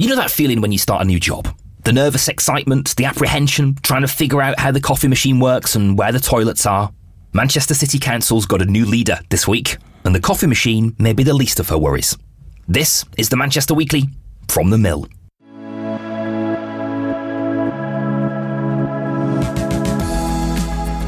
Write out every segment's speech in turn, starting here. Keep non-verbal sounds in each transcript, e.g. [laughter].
You know that feeling when you start a new job? The nervous excitement, the apprehension, trying to figure out how the coffee machine works and where the toilets are. Manchester City Council's got a new leader this week, and the coffee machine may be the least of her worries. This is the Manchester Weekly from the Mill.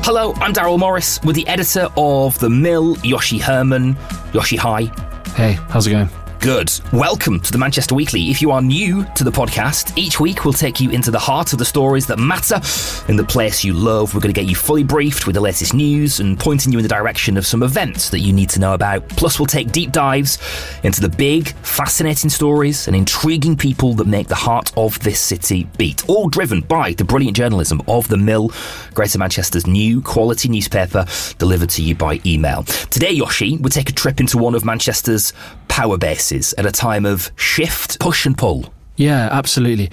Hello, I'm Darryl Morris with the editor of The Mill, Joshi Herrmann. Joshi, hi. Hey, how's it going? Good. Welcome to the Manchester Weekly. If you are new to the podcast, each week we'll take you into the heart of the stories that matter in the place you love. We're going to get you fully briefed with the latest news and pointing you in the direction of some events that you need to know about. Plus, we'll take deep dives into the big, fascinating stories and intriguing people that make the heart of this city beat. All driven by the brilliant journalism of The Mill, Greater Manchester's new quality newspaper delivered to you by email. Today, Joshi, we take a trip into one of Manchester's power bases at a time of shift, push, and pull. Yeah, absolutely.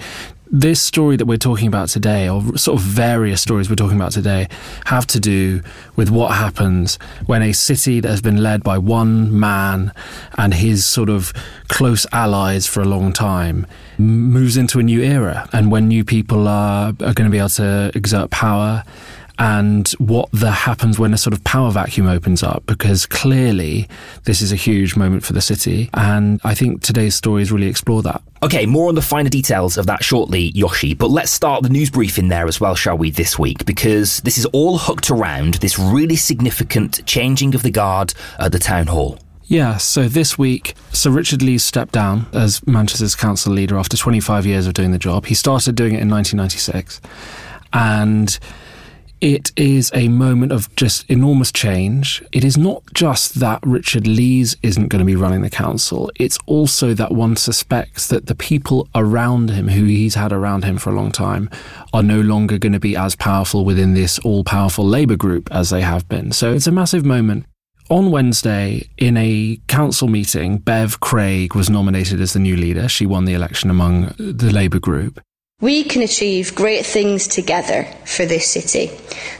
This story that we're talking about today, or sort of various stories we're talking about today, have to do with what happens when a city that has been led by one man and his sort of close allies for a long time moves into a new era, and when new people are, are going to be able to exert power and what the happens when a sort of power vacuum opens up because clearly this is a huge moment for the city and I think today's stories really explore that. Okay, more on the finer details of that shortly, Joshi, but let's start the news briefing there as well, shall we, this week, because this is all hooked around this really significant changing of the guard at the town hall. Yeah, so this week, Sir Richard Leese stepped down as Manchester's council leader after 25 years of doing the job. He started doing it in 1996. And it is a moment of just enormous change. It is not just that Richard Leese isn't going to be running the council, it's also that one suspects that the people around him, who he's had around him for a long time, are no longer going to be as powerful within this all powerful Labour group as they have been. So it's a massive moment. On Wednesday, in a council meeting, Bev Craig was nominated as the new leader. She won the election among the Labour group. We can achieve great things together for this city.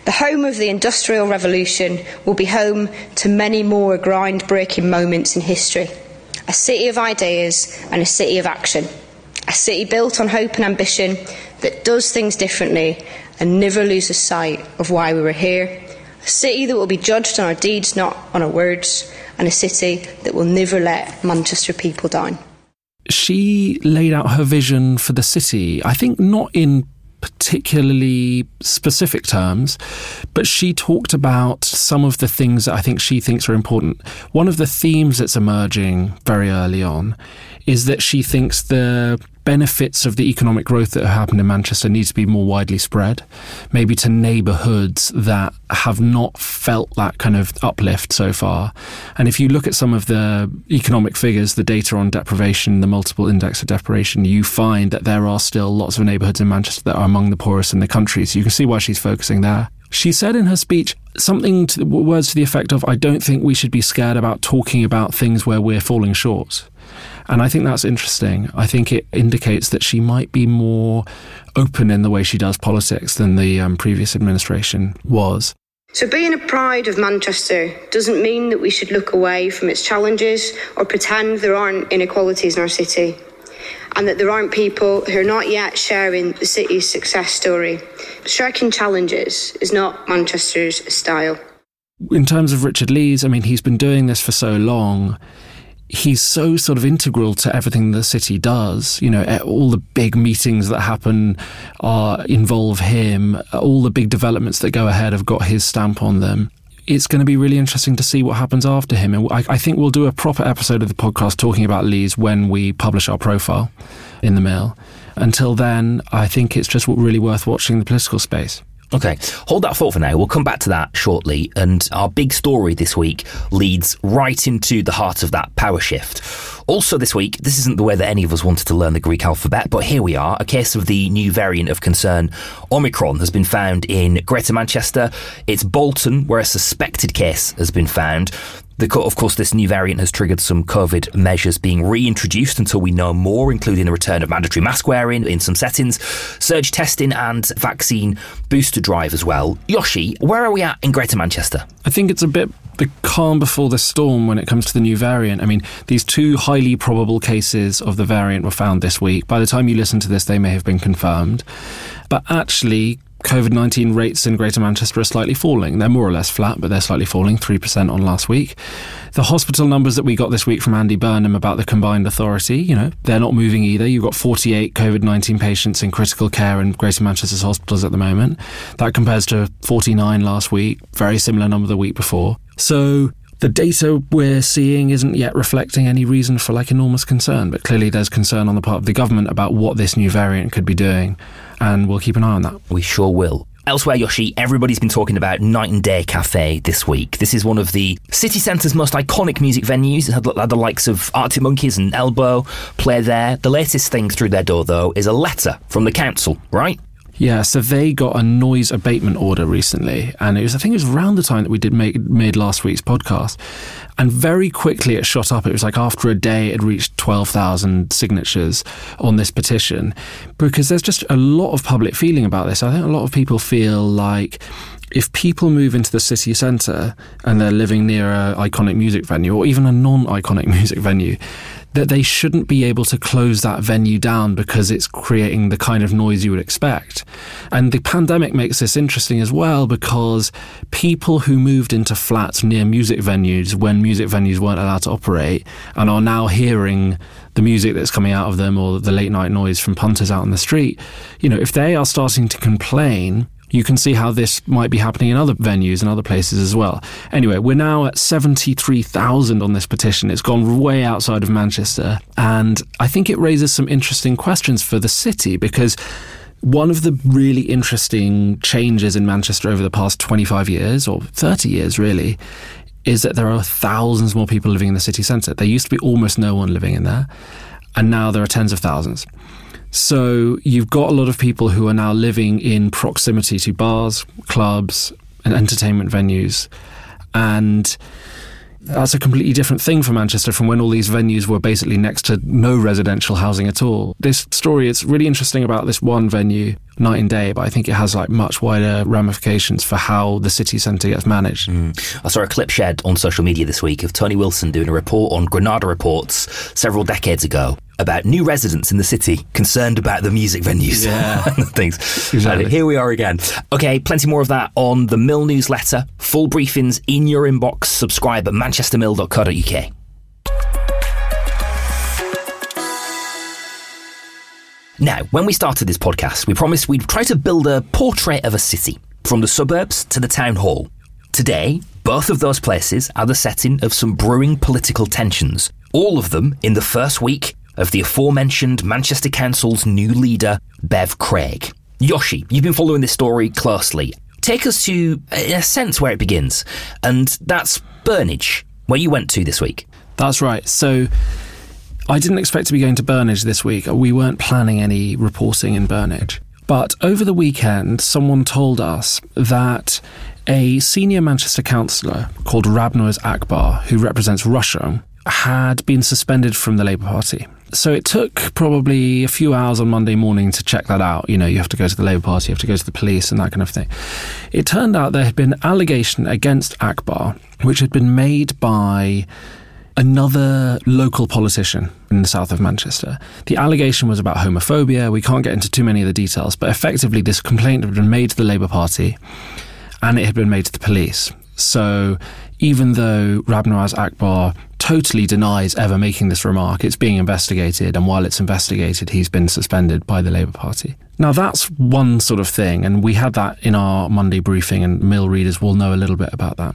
The home of the Industrial Revolution will be home to many more groundbreaking moments in history. A city of ideas and a city of action. A city built on hope and ambition that does things differently and never loses sight of why we were here. A city that will be judged on our deeds, not on our words. And a city that will never let Manchester people down she laid out her vision for the city. I think not in particularly specific terms, but she talked about some of the things that I think she thinks are important. One of the themes that's emerging very early on is that she thinks the benefits of the economic growth that have happened in Manchester needs to be more widely spread, maybe to neighbourhoods that have not felt that kind of uplift so far. And if you look at some of the economic figures, the data on deprivation, the multiple index of deprivation, you find that there are still lots of neighbourhoods in Manchester that are among the poorest in the country. So you can see why she's focusing there. She said in her speech something to words to the effect of, I don't think we should be scared about talking about things where we're falling short. And I think that's interesting. I think it indicates that she might be more open in the way she does politics than the um, previous administration was. So, being a pride of Manchester doesn't mean that we should look away from its challenges or pretend there aren't inequalities in our city and that there aren't people who are not yet sharing the city's success story. Striking challenges is not Manchester's style. In terms of Richard Leese, I mean, he's been doing this for so long he's so sort of integral to everything the city does. You know, eh, all the big meetings that happen are involve him. All the big developments that go ahead have got his stamp on them. It's going to be really interesting to see what happens after him. And I, I think we'll do a proper episode of the podcast talking about Leese when we publish our profile in the Mill. Until then, I think it's just really worth watching the political space. Okay, hold that thought for now. We'll come back to that shortly. And our big story this week leads right into the heart of that power shift. Also, this week, this isn't the way that any of us wanted to learn the Greek alphabet, but here we are. A case of the new variant of concern, Omicron, has been found in Greater Manchester. It's Bolton, where a suspected case has been found. The, of course, this new variant has triggered some COVID measures being reintroduced until we know more, including the return of mandatory mask wearing in some settings, surge testing, and vaccine booster drive as well. Joshi, where are we at in Greater Manchester? I think it's a bit the calm before the storm when it comes to the new variant. I mean, these two highly probable cases of the variant were found this week. By the time you listen to this, they may have been confirmed. But actually, COVID 19 rates in Greater Manchester are slightly falling. They're more or less flat, but they're slightly falling, 3% on last week. The hospital numbers that we got this week from Andy Burnham about the combined authority, you know, they're not moving either. You've got 48 COVID 19 patients in critical care in Greater Manchester's hospitals at the moment. That compares to 49 last week, very similar number the week before. So the data we're seeing isn't yet reflecting any reason for like enormous concern, but clearly there's concern on the part of the government about what this new variant could be doing, and we'll keep an eye on that. We sure will. Elsewhere, Joshi, everybody's been talking about Night and Day Cafe this week. This is one of the city centre's most iconic music venues. It had, the likes of Arctic Monkeys and Elbow play there. The latest thing through their door, though, is a letter from the council, right? Yeah, so they got a noise abatement order recently, and it was I think it was around the time that we did make made last week's podcast, and very quickly it shot up. It was like after a day, it reached twelve thousand signatures on this petition, because there's just a lot of public feeling about this. I think a lot of people feel like if people move into the city centre and they're living near an iconic music venue or even a non iconic [laughs] music venue, that they shouldn't be able to close that venue down because it's creating the kind of noise you would expect. And the pandemic makes this interesting as well because people who moved into flats near music venues when music venues weren't allowed to operate and are now hearing the music that's coming out of them or the late night noise from punters out on the street, you know, if they are starting to complain you can see how this might be happening in other venues and other places as well. Anyway, we're now at 73,000 on this petition. It's gone way outside of Manchester. And I think it raises some interesting questions for the city because one of the really interesting changes in Manchester over the past 25 years, or 30 years really, is that there are thousands more people living in the city centre. There used to be almost no one living in there, and now there are tens of thousands. So you've got a lot of people who are now living in proximity to bars, clubs, and entertainment venues. And that's a completely different thing for Manchester from when all these venues were basically next to no residential housing at all. This story, it's really interesting about this one venue, Night and Day, but I think it has like much wider ramifications for how the city centre gets managed. Mm. I saw a clip shared on social media this week of Tony Wilson doing a report on Granada Reports several decades ago about new residents in the city concerned about the music venues yeah. [laughs] and things. Exactly. And here we are again. Okay, plenty more of that on the Mill newsletter. Full briefings in your inbox. Subscribe at manchestermill.co.uk. Now, when we started this podcast, we promised we'd try to build a portrait of a city, from the suburbs to the town hall. Today, both of those places are the setting of some brewing political tensions, all of them in the first week of the aforementioned Manchester Council's new leader, Bev Craig. Joshi, you've been following this story closely. Take us to, in a sense, where it begins, and that's Burnage, where you went to this week. That's right. So I didn't expect to be going to Burnage this week. We weren't planning any reporting in Burnage. But over the weekend, someone told us that a senior Manchester councillor called Rabnawaz Akbar, who represents Rusholme, had been suspended from the Labour Party. So it took probably a few hours on Monday morning to check that out. You know, you have to go to the Labour Party, you have to go to the police, and that kind of thing. It turned out there had been allegation against Akbar, which had been made by another local politician in the south of Manchester. The allegation was about homophobia. We can't get into too many of the details, but effectively, this complaint had been made to the Labour Party and it had been made to the police. So even though Rabnawaz Akbar totally denies ever making this remark, it's being investigated, and while it's investigated, he's been suspended by the Labour Party. Now, that's one sort of thing, and we had that in our Monday briefing, and Mill readers will know a little bit about that.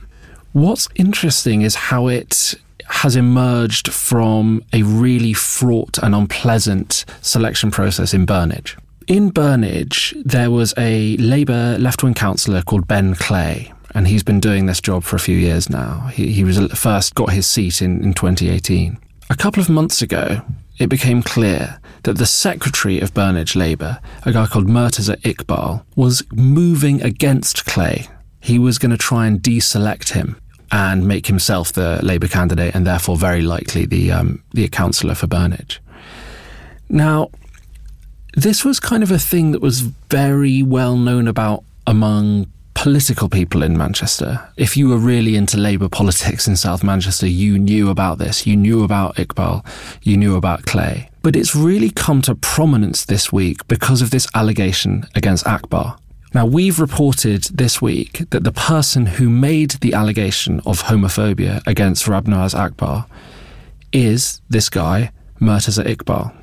What's interesting is how it has emerged from a really fraught and unpleasant selection process in Burnage. In Burnage, there was a Labour left wing councillor called Ben Clay, and he's been doing this job for a few years now. He, he was first got his seat in, in 2018. A couple of months ago, it became clear that the secretary of Burnage Labour, a guy called Murtaza Iqbal, was moving against Clay. He was going to try and deselect him and make himself the Labour candidate and therefore very likely the um, the councillor for Burnage. Now, this was kind of a thing that was very well known about among political people in Manchester. If you were really into Labour politics in South Manchester, you knew about this. You knew about Iqbal. You knew about Clay. But it's really come to prominence this week because of this allegation against Akbar. Now, we've reported this week that the person who made the allegation of homophobia against Rabnawaz Akbar is this guy, Murtaza Iqbal.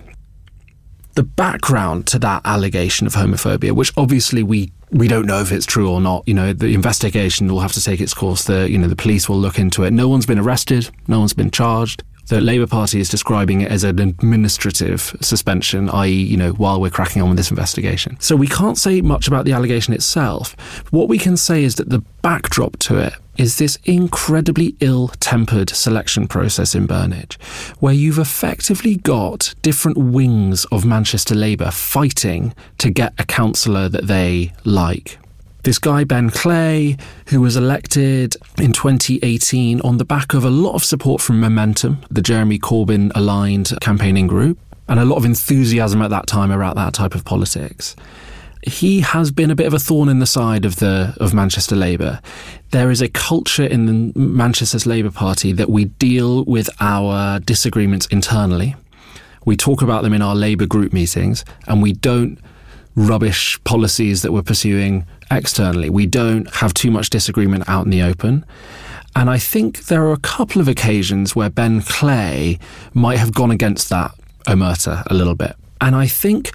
The background to that allegation of homophobia, which obviously we we don't know if it's true or not. You know, the investigation will have to take its course. The you know the police will look into it. No one's been arrested. No one's been charged. The Labour Party is describing it as an administrative suspension, i.e., you know, while we're cracking on with this investigation. So we can't say much about the allegation itself. What we can say is that the backdrop to it is this incredibly ill tempered selection process in Burnage, where you've effectively got different wings of Manchester Labour fighting to get a councillor that they like this guy, Ben Clay, who was elected in 2018 on the back of a lot of support from Momentum, the Jeremy Corbyn aligned campaigning group, and a lot of enthusiasm at that time about that type of politics. He has been a bit of a thorn in the side of the of Manchester Labour. There is a culture in the Manchester's Labour Party that we deal with our disagreements internally. We talk about them in our Labour group meetings, and we don't rubbish policies that we're pursuing externally. We don't have too much disagreement out in the open. And I think there are a couple of occasions where Ben Clay might have gone against that omerta a little bit. And I think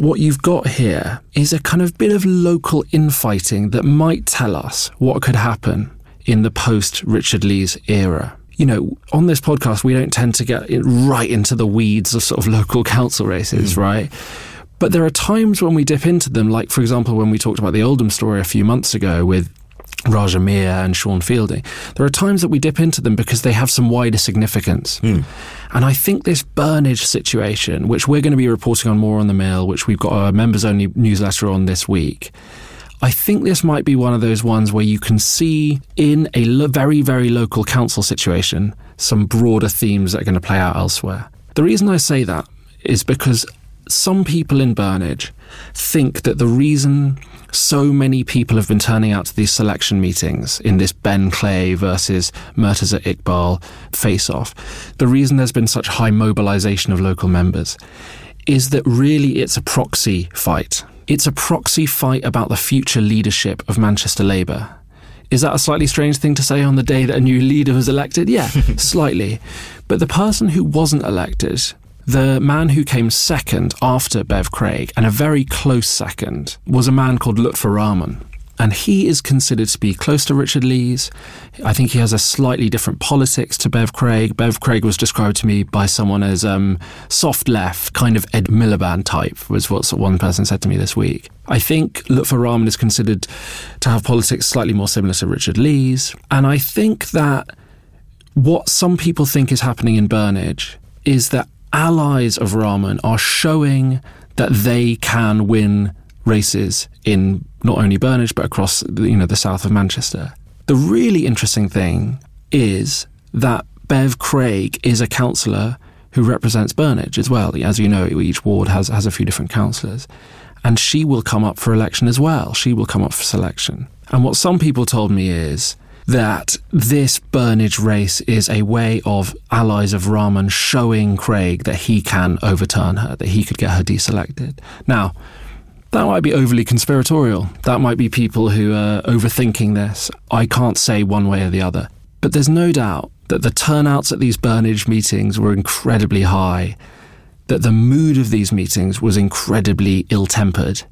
what you've got here is a kind of bit of local infighting that might tell us what could happen in the post Richard Leese era. You know, on this podcast, we don't tend to get right into the weeds of sort of local council races, mm. right? But there are times when we dip into them, like, for example, when we talked about the Oldham story a few months ago with Raja and Sean Fielding. There are times that we dip into them because they have some wider significance. Mm. And I think this Burnage situation, which we're going to be reporting on more on the Mill, which we've got a members only newsletter on this week, I think this might be one of those ones where you can see in a lo- very, very local council situation some broader themes that are going to play out elsewhere. The reason I say that is because some people in Burnage think that the reason so many people have been turning out to these selection meetings in this Ben Clay versus Murtaza Iqbal face off, the reason there's been such high mobilization of local members is that really it's a proxy fight. It's a proxy fight about the future leadership of Manchester Labour. Is that a slightly strange thing to say on the day that a new leader was elected? Yeah, [laughs] slightly. But the person who wasn't elected the man who came second after Bev Craig, and a very close second, was a man called Luthfur Rahman. And he is considered to be close to Richard Leese. I think he has a slightly different politics to Bev Craig. Bev Craig was described to me by someone as um, soft left, kind of Ed Miliband type, was what one person said to me this week. I think Luthfur Rahman is considered to have politics slightly more similar to Richard Leese. And I think that what some people think is happening in Burnage is that allies of Rahman are showing that they can win races in not only Burnage but across you know the south of Manchester. The really interesting thing is that Bev Craig is a councillor who represents Burnage as well. As you know, each ward has has a few different councillors, and she will come up for election as well. She will come up for selection. And what some people told me is that this Burnage race is a way of allies of Rahman showing Craig that he can overturn her, that he could get her deselected. Now, that might be overly conspiratorial. That might be people who are overthinking this. I can't say one way or the other. But there's no doubt that the turnouts at these Burnage meetings were incredibly high, that the mood of these meetings was incredibly ill tempered,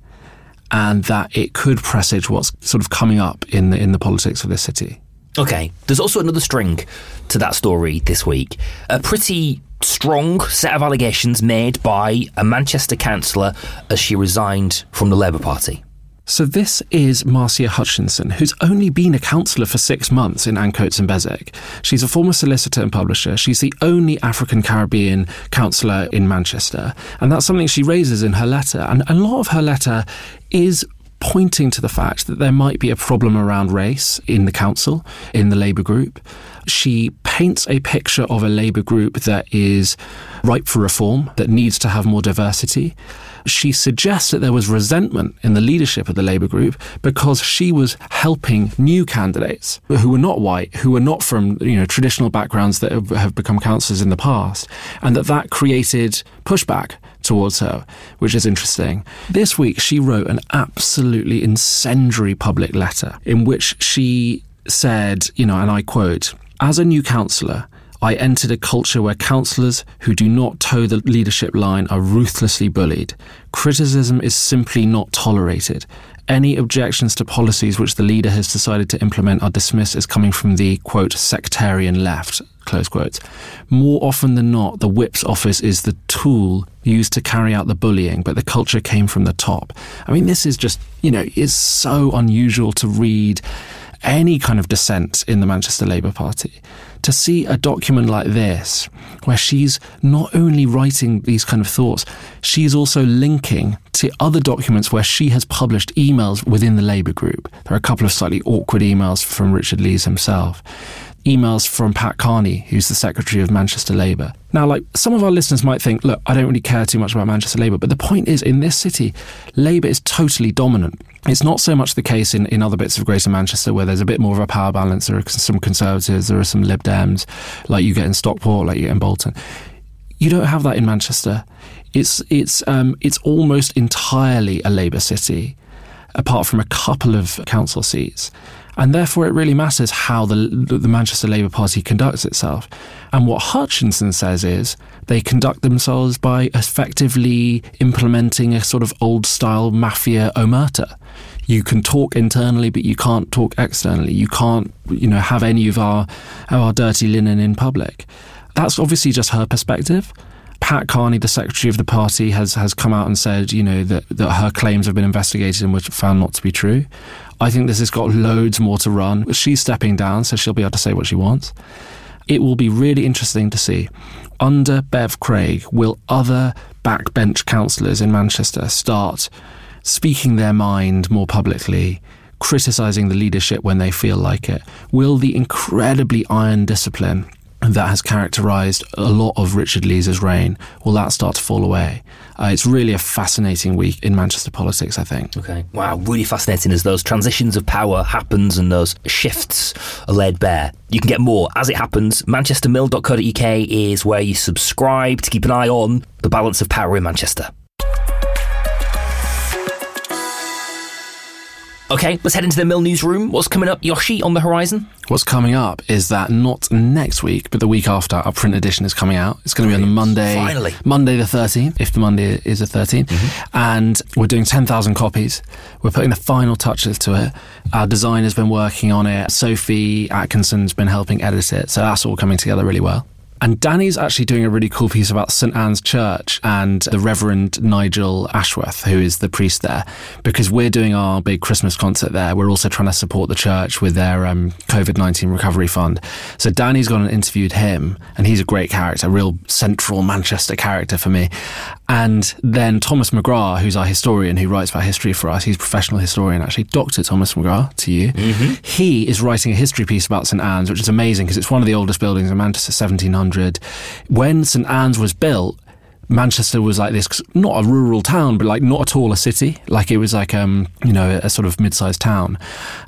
and that it could presage what's sort of coming up in the, in the politics of this city. Okay, there's also another string to that story this week. A pretty strong set of allegations made by a Manchester councillor as she resigned from the Labour Party. So this is Marcia Hutchinson, who's only been a councillor for six months in Ancoats and Beswick. She's a former solicitor and publisher. She's the only African Caribbean councillor in Manchester. And that's something she raises in her letter. And a lot of her letter is pointing to the fact that there might be a problem around race in the council, in the Labour group. She paints a picture of a Labour group that is ripe for reform, that needs to have more diversity. She suggests that there was resentment in the leadership of the Labour group because she was helping new candidates who were not white, who were not from you know traditional backgrounds that have become councillors in the past, and that that created pushback towards her, which is interesting. This week, she wrote an absolutely incendiary public letter in which she said, you know, and I quote, as a new councillor, I entered a culture where councillors who do not toe the leadership line are ruthlessly bullied. Criticism is simply not tolerated. Any objections to policies which the leader has decided to implement are dismissed as coming from the, quote, sectarian left, close quotes. More often than not, the whip's office is the tool used to carry out the bullying, but the culture came from the top. I mean, this is just, you know, is so unusual to read any kind of dissent in the Manchester Labour Party. To see a document like this, where she's not only writing these kind of thoughts, she's also linking to other documents where she has published emails within the Labour group. There are a couple of slightly awkward emails from Richard Leese himself emails from Pat Karney, who's the secretary of Manchester Labour. Now, like some of our listeners might think, look, I don't really care too much about Manchester Labour, but the point is, in this city, Labour is totally dominant. It's not so much the case in, in other bits of Greater Manchester where there's a bit more of a power balance. There are some Conservatives, there are some Lib Dems, like you get in Stockport, like you get in Bolton. You don't have that in Manchester. It's it's um, it's almost entirely a Labour city, apart from a couple of council seats. And therefore, it really matters how the, the Manchester Labour Party conducts itself. And what Hutchinson says is they conduct themselves by effectively implementing a sort of old style mafia omerta. You can talk internally, but you can't talk externally. You can't, you know, have any of our, our dirty linen in public. That's obviously just her perspective. Pat Karney, the secretary of the party, has has come out and said, you know, that, that her claims have been investigated and were found not to be true. I think this has got loads more to run. She's stepping down, so she'll be able to say what she wants. It will be really interesting to see. Under Bev Craig, will other backbench councillors in Manchester start speaking their mind more publicly, criticising the leadership when they feel like it? Will the incredibly iron discipline that has characterized a lot of Richard Leese's reign, will that start to fall away? Uh, it's really a fascinating week in Manchester politics, I think. Okay. Wow, really fascinating as those transitions of power happens and those shifts are laid bare. You can get more as it happens. manchestermill.co.uk is where you subscribe to keep an eye on the balance of power in Manchester. Okay, let's head into the Mill newsroom. What's coming up, Joshi, on the horizon? What's coming up is that not next week, but the week after, our print edition is coming out. It's going to be on the Monday, Finally. Monday the 13th, if the Monday is the 13th. Mm-hmm. And we're doing 10,000 copies. We're putting the final touches to it. Our designer's been working on it. Sophie Atkinson's been helping edit it. So that's all coming together really well. And Danny's actually doing a really cool piece about St Ann's Church and the Reverend Nigel Ashworth, who is the priest there, because we're doing our big Christmas concert there. We're also trying to support the church with their um, COVID 19 recovery fund. So Danny's gone and interviewed him, and he's a great character, a real central Manchester character for me. And then Thomas McGrath, who's our historian who writes about history for us, he's a professional historian, actually, Dr. Thomas McGrath, to you. Mm-hmm. He is writing a history piece about St Ann's, which is amazing because it's one of the oldest buildings in Manchester, 1700. When St Ann's was built, Manchester was like this, not a rural town, but like not at all a city. Like it was like, um, you know, a, sort of mid-sized town.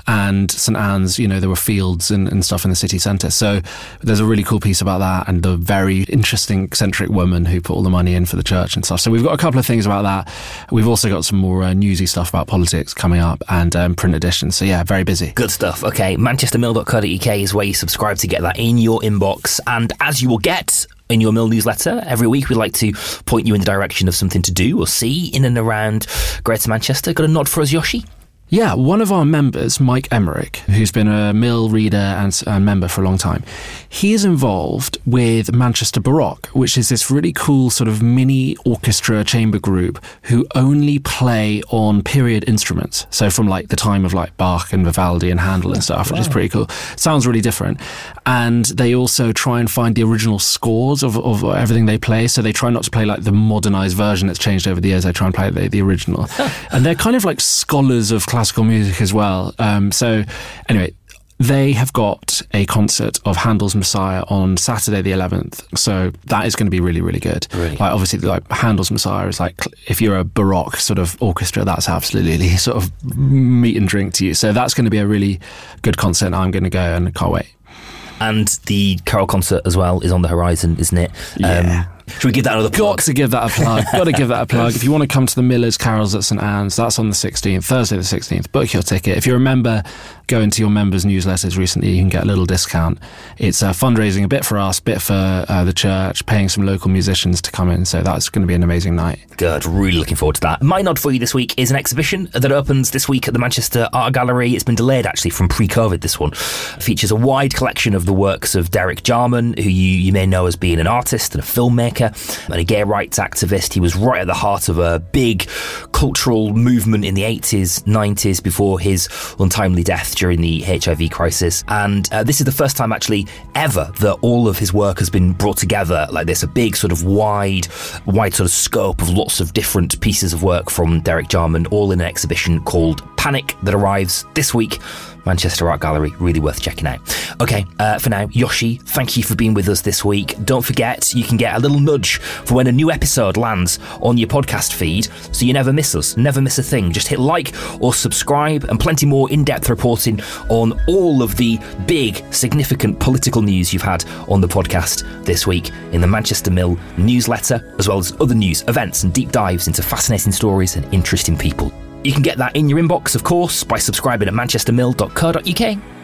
And St Ann's, you know, there were fields and, and stuff in the city centre. So there's a really cool piece about that and the very interesting, eccentric woman who put all the money in for the church and stuff. So we've got a couple of things about that. We've also got some more uh, newsy stuff about politics coming up and um, print edition. So yeah, very busy. Good stuff. Okay, manchestermill.co.uk is where you subscribe to get that in your inbox. And as you will get, in your Mill newsletter. Every week, we like to point you in the direction of something to do or see in and around Greater Manchester. Got a nod for us, Joshi? Yeah, one of our members, Mike Emmerich, who's been a mill reader and, and, member for a long time, he is involved with Manchester Baroque, which is this really cool sort of mini orchestra chamber group who only play on period instruments. So from like the time of like Bach and Vivaldi and Handel and stuff, which wow. is pretty cool. Sounds really different. And they also try and find the original scores of, of everything they play. So they try not to play like the modernized version that's changed over the years. They try and play the, the original. [laughs] and they're kind of like scholars of classical music as well. Um, so, anyway, they have got a concert of Handel's Messiah on Saturday the 11th. So that is going to be really, really good. Really? Like obviously, like Handel's Messiah is like if you're a Baroque sort of orchestra, that's absolutely sort of meat and drink to you. So that's going to be a really good concert. I'm going to go and can't wait. And the Carol concert as well is on the horizon, isn't it? Yeah. Um, should we give that another plug? Got to give that a plug. [laughs] Got to give that a plug. If you want to come to the Millers Carols at St Ann's, that's on the 16th, Thursday the 16th. Book your ticket. If you're a member, go into your members' newsletters recently. You can get a little discount. It's uh, fundraising a bit for us, bit for uh, the church, paying some local musicians to come in. So that's going to be an amazing night. Good. Really looking forward to that. My nod for you this week is an exhibition that opens this week at the Manchester Art Gallery. It's been delayed actually from pre-COVID. This one it features a wide collection of the works of Derek Jarman, who you, you may know as being an artist and a filmmaker, and a gay rights activist. He was right at the heart of a big cultural movement in the 80s, 90s before his untimely death during the HIV crisis. And uh, this is the first time, actually, ever that all of his work has been brought together like this a big, sort of wide, wide sort of scope of lots of different pieces of work from Derek Jarman, all in an exhibition called Panic that arrives this week Manchester Art Gallery. Really worth checking out. Okay, uh, for now, Joshi, thank you for being with us this week. Don't forget, you can get a little nudge for when a new episode lands on your podcast feed so you never miss us, never miss a thing. Just hit like or subscribe, and plenty more in depth reporting on all of the big, significant political news you've had on the podcast this week in the Manchester Mill newsletter, as well as other news, events, and deep dives into fascinating stories and interesting people. You can get that in your inbox, of course, by subscribing at manchestermill.co.uk